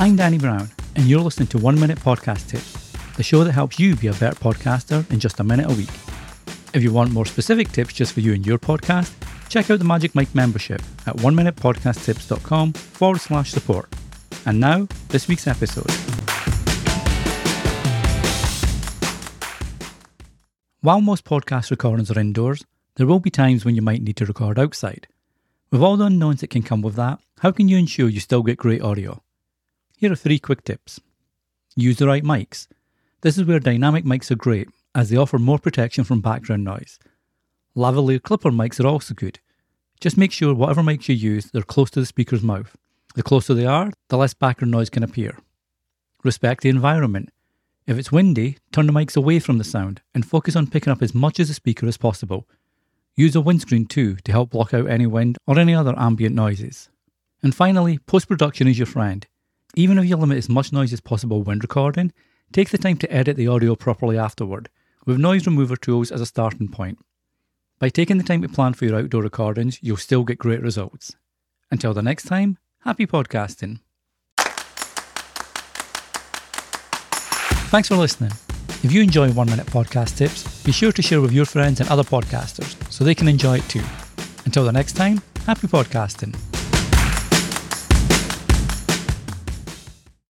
I'm Danny Brown, and you're listening to One Minute Podcast Tips, the show that helps you be a better podcaster in just a minute a week. If you want more specific tips just for you and your podcast, check out the Magic Mike membership at oneminutepodcasttips.com forward slash support. And now, this week's episode. While most podcast recordings are indoors, there will be times when you might need to record outside. With all the unknowns that can come with that, how can you ensure you still get great audio? Here are three quick tips. Use the right mics. This is where dynamic mics are great, as they offer more protection from background noise. Lavalier clipper mics are also good. Just make sure whatever mics you use, they're close to the speaker's mouth. The closer they are, the less background noise can appear. Respect the environment. If it's windy, turn the mics away from the sound and focus on picking up as much of the speaker as possible. Use a windscreen too to help block out any wind or any other ambient noises. And finally, post production is your friend. Even if you limit as much noise as possible when recording, take the time to edit the audio properly afterward, with noise remover tools as a starting point. By taking the time to plan for your outdoor recordings, you'll still get great results. Until the next time, happy podcasting. Thanks for listening. If you enjoy One Minute Podcast Tips, be sure to share with your friends and other podcasters so they can enjoy it too. Until the next time, happy podcasting.